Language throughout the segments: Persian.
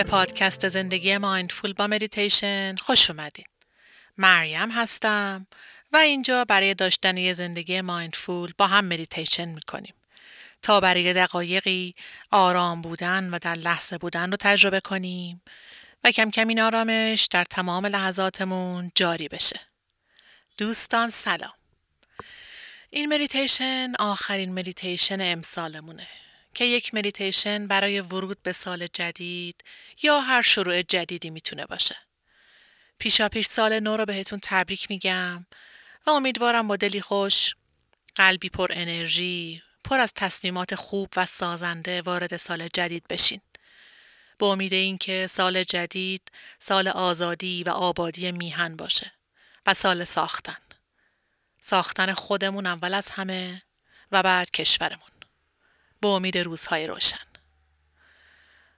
به پادکست زندگی مایندفول با مدیتیشن خوش اومدین. مریم هستم و اینجا برای داشتن یه زندگی مایندفول با هم مدیتیشن می‌کنیم. تا برای دقایقی آرام بودن و در لحظه بودن رو تجربه کنیم و کم کم این آرامش در تمام لحظاتمون جاری بشه. دوستان سلام. این مدیتیشن آخرین مدیتیشن امسالمونه. که یک مدیتیشن برای ورود به سال جدید یا هر شروع جدیدی می‌تونه باشه. پیشا پیش سال نو رو بهتون تبریک میگم و امیدوارم با دلی خوش، قلبی پر انرژی، پر از تصمیمات خوب و سازنده وارد سال جدید بشین. با امید اینکه سال جدید سال آزادی و آبادی میهن باشه و سال ساختن. ساختن خودمون اول از همه و بعد کشورمون. با امید روزهای روشن.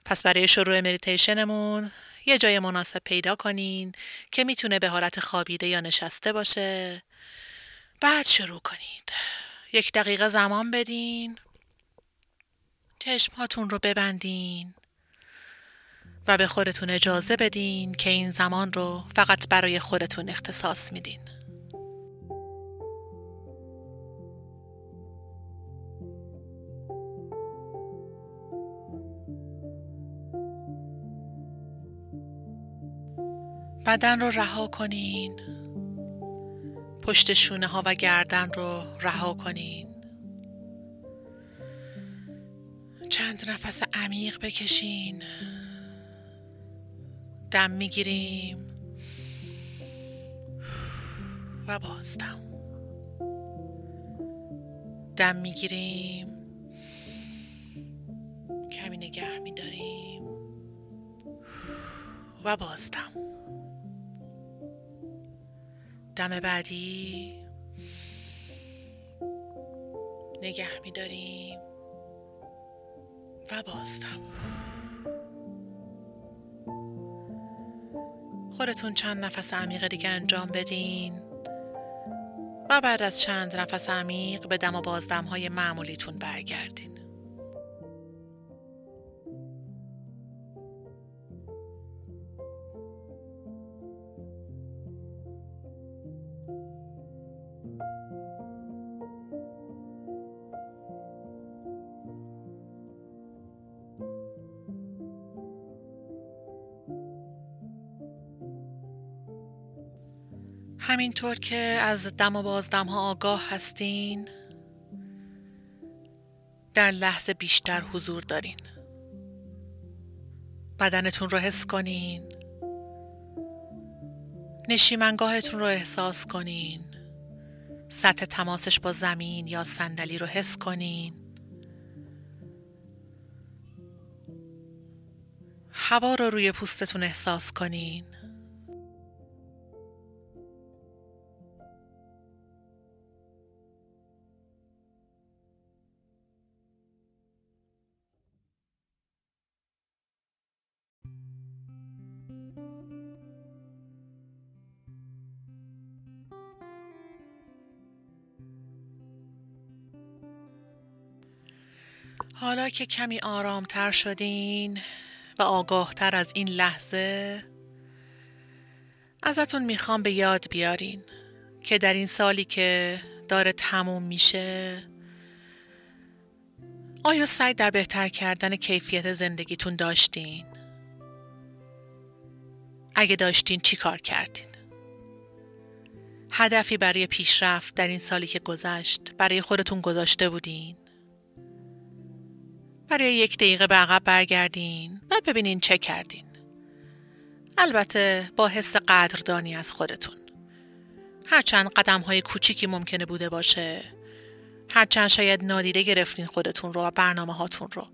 پس برای شروع مدیتیشنمون یه جای مناسب پیدا کنین که می‌تونه به حالت خوابیده یا نشسته باشه. بعد شروع کنید. یک دقیقه زمان بدین. چشمهاتون رو ببندین. و به خودتون اجازه بدین که این زمان رو فقط برای خودتون اختصاص میدین. بدن رو رها کنین. پشت شونه ها و گردن رو رها کنین. چند نفس عمیق بکشین. دم می‌گیریم. و بازدم دم می‌گیریم. کمی نگه میداریم. و بازدم دم بعدی. نگه میداریم. و بازدم خودتون چند نفس عمیق دیگه انجام بدین و بعد از چند نفس عمیق به دم و بازدم های معمولیتون برگردین. همینطور که از دم و بازدم ها آگاه هستین در لحظه بیشتر حضور دارین. بدنتون رو حس کنین. نشیمنگاهتون رو احساس کنین. سطح تماسش با زمین یا صندلی رو حس کنین. هوا رو روی پوستتون احساس کنین. حالا که کمی آرامتر شدین و آگاهتر از این لحظه ازتون می‌خوام به یاد بیارین که در این سالی که داره تموم میشه آیا سعی در بهتر کردن کیفیت زندگیتون داشتین؟ اگه داشتین چی کار کردین؟ هدفی برای پیشرفت در این سالی که گذشت برای خودتون گذاشته بودین؟ برای یک دقیقه به عقب برگردین و ببینین چه کردین. البته با حس قدردانی از خودتون. هرچند قدم های کوچیکی ممکنه بوده باشه. هرچند شاید نادیده گرفتین خودتون رو و برنامه هاتون رو.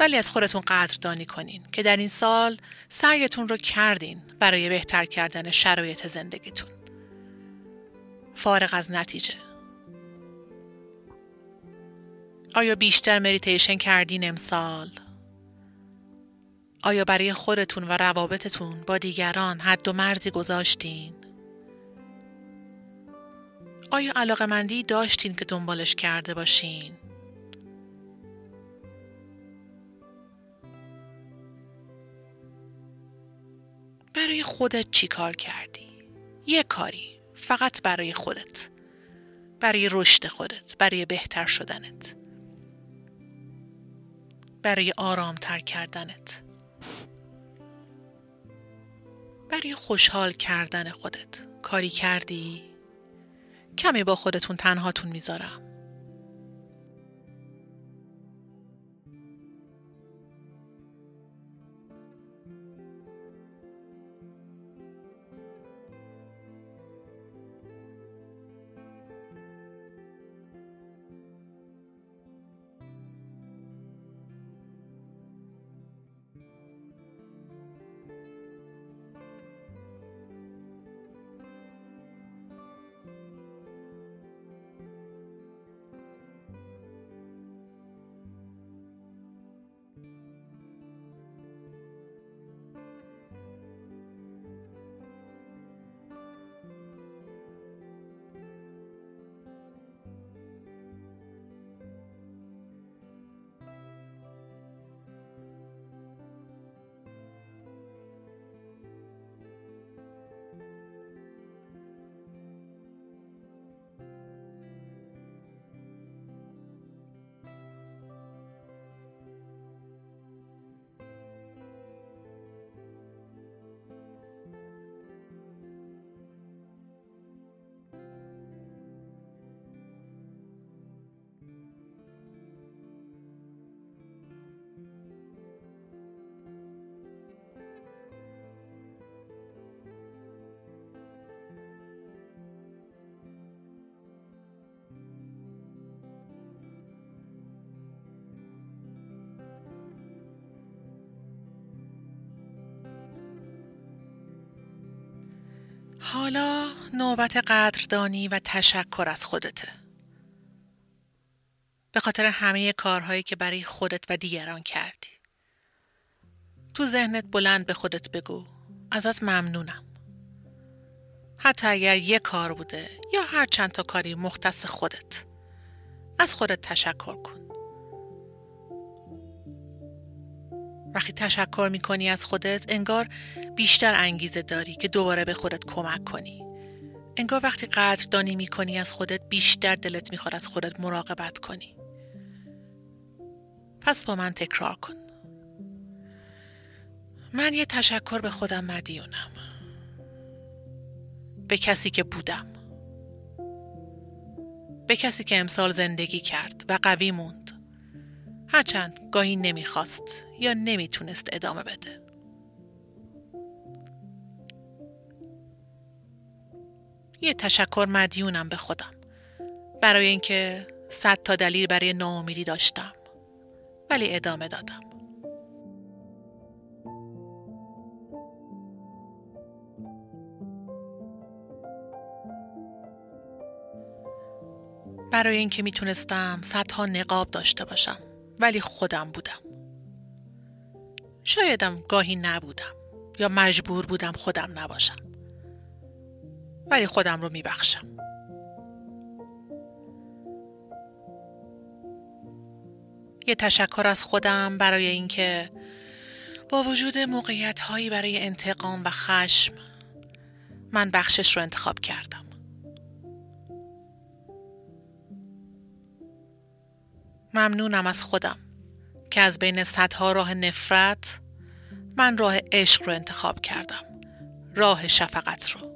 ولی از خودتون قدردانی کنین که در این سال سعیتون رو کردین برای بهتر کردن شرایط زندگیتون. فارغ از نتیجه. آیا بیشتر مدیتیشن کردین امسال؟ آیا برای خودتون و روابطتون با دیگران حد و مرزی گذاشتین؟ آیا علاقه مندی داشتین که دنبالش کرده باشین؟ برای خودت چی کار کردی؟ یه کاری فقط برای خودت برای رشد خودت برای بهتر شدنت برای آرامتر کردنت. برای خوشحال کردن خودت. کاری کردی؟ کمی با خودتون تنهاتون می‌ذارم. حالا نوبت قدردانی و تشکر از خودته. به خاطر همه کارهایی که برای خودت و دیگران کردی. تو ذهنت بلند به خودت بگو ازت ممنونم. حتی اگر یه کار بوده یا هر چند تا کاری مختص خودت. از خودت تشکر کن. وقتی تشکر می‌کنی از خودت انگار بیشتر انگیزه داری که دوباره به خودت کمک کنی. انگار وقتی قدردانی می‌کنی از خودت بیشتر دلت می‌خواد از خودت مراقبت کنی. پس با من تکرار کن. من یه تشکر به خودم مدیونم. به کسی که بودم. به کسی که امسال زندگی کرد و قوی موند. هرچند گاهی نمی‌خواست یا نمی‌تونست ادامه بده. یه تشکر مدیونم به خودم برای اینکه صد تا دلیل برای ناامیدی داشتم ولی ادامه دادم. برای اینکه می‌تونستم صدها نقاب داشته باشم ولی خودم بودم. شایدم گاهی نبودم یا مجبور بودم خودم نباشم. ولی خودم رو میبخشم. یه تشکر از خودم برای اینکه با وجود موقعیت هایی برای انتقام و خشم من بخشش رو انتخاب کردم. ممنونم از خودم که از بین صدها راه نفرت من راه عشق رو انتخاب کردم. راه شفقت رو.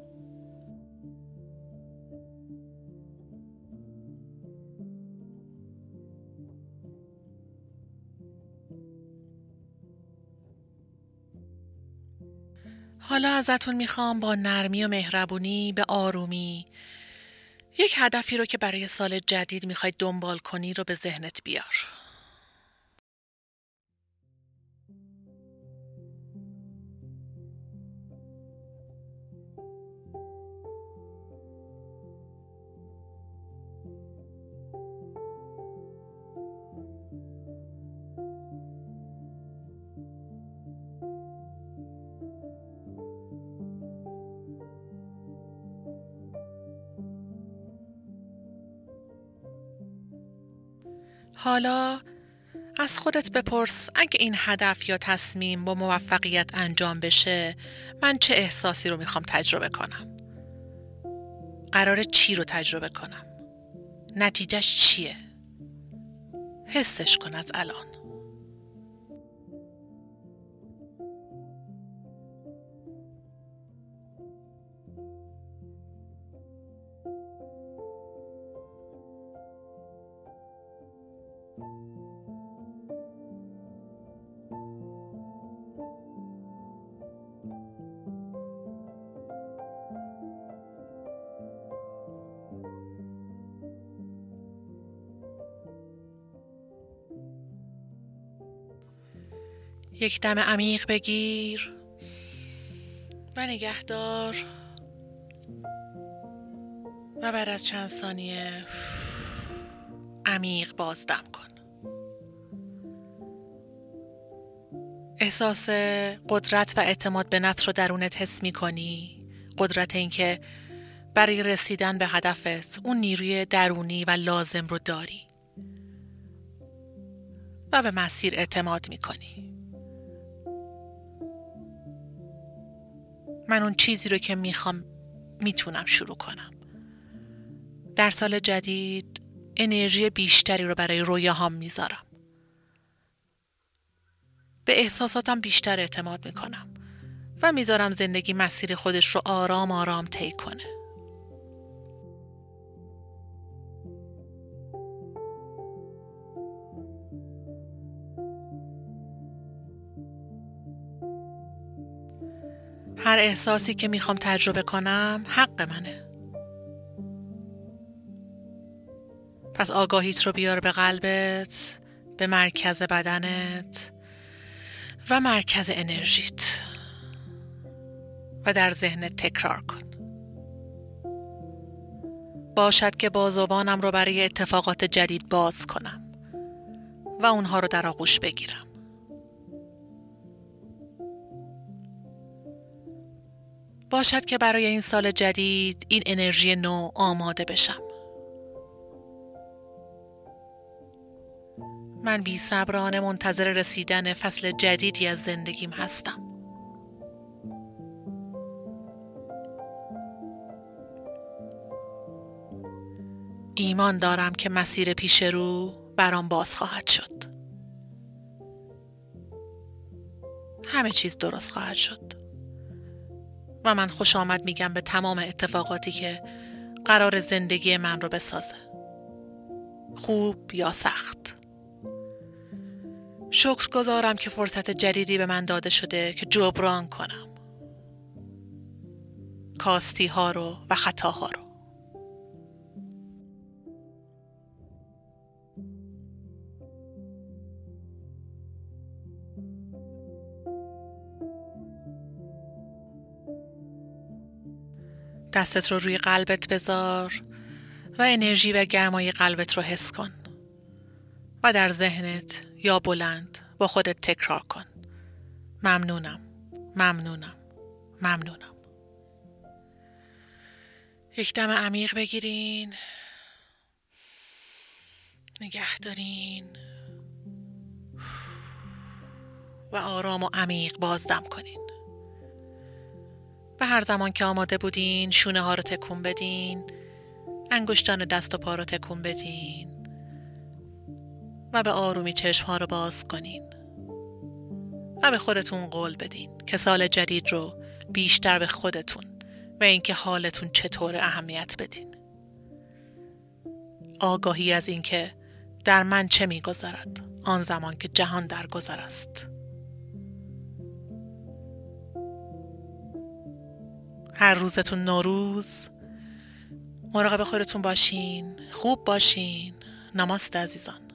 حالا ازتون می‌خوام با نرمی و مهربونی به آرومی یک هدفی رو که برای سال جدید می‌خواید دنبال کنی رو به ذهنت بیار. حالا از خودت بپرس اگه این هدف یا تصمیم با موفقیت انجام بشه من چه احساسی رو می‌خوام تجربه کنم؟ قرار چی رو تجربه کنم؟ نتیجهش چیه؟ حسش کن از الان. یک دم عمیق بگیر و نگهدار. و بعد از چند ثانیه عمیق بازدم کن. احساس قدرت و اعتماد به نفس رو درونت حس می کنی قدرت اینکه برای رسیدن به هدفت اون نیروی درونی و لازم رو داری. و به مسیر اعتماد می کنی من اون چیزی رو که می‌خوام می‌تونم شروع کنم. در سال جدید انرژی بیشتری رو برای رویاهام می‌ذارم. به احساساتم بیشتر اعتماد می‌کنم و می‌ذارم زندگی مسیر خودش رو آرام آرام طی کنه. هر احساسی که می‌خوام تجربه کنم حق منه. پس آگاهیت رو بیار به قلبت به مرکز بدنت و مرکز انرژیت. و در ذهنت تکرار کن. باشد که بازوانم رو برای اتفاقات جدید باز کنم و اونها رو در آغوش بگیرم. باشد که برای این سال جدید این انرژی نو آماده بشم. من بی صبرانه منتظر رسیدن فصل جدیدی از زندگیم هستم. ایمان دارم که مسیر پیش رو برام باز خواهد شد. همه چیز درست خواهد شد. و من خوش آمد میگم به تمام اتفاقاتی که قرار زندگی من رو بسازه. خوب یا سخت. شکر گذارم که فرصت جدیدی به من داده شده که جبران کنم. کاستی ها رو و خطاها رو. دستت رو روی قلبت بذار و انرژی و گرمای قلبت رو حس کن و در ذهنت یا بلند با خودت تکرار کن. ممنونم ممنونم ممنونم. یک دم عمیق بگیرین. نگه دارین. و آرام و عمیق بازدم کنین. و هر زمان که آماده بودین شونه ها رو تکون بدین. انگشتان دست و پا رو تکون بدین. و به آرومی چشم ها رو باز کنین. و به خودتون قول بدین که سال جدید رو بیشتر به خودتون و اینکه حالتون چطور اهمیت بدین. آگاهی از اینکه در من چه میگذرد؟ آن زمان که جهان در گذر است. هر روزتون نوروز. مراقب خودتون باشین. خوب باشین. نماست عزیزان.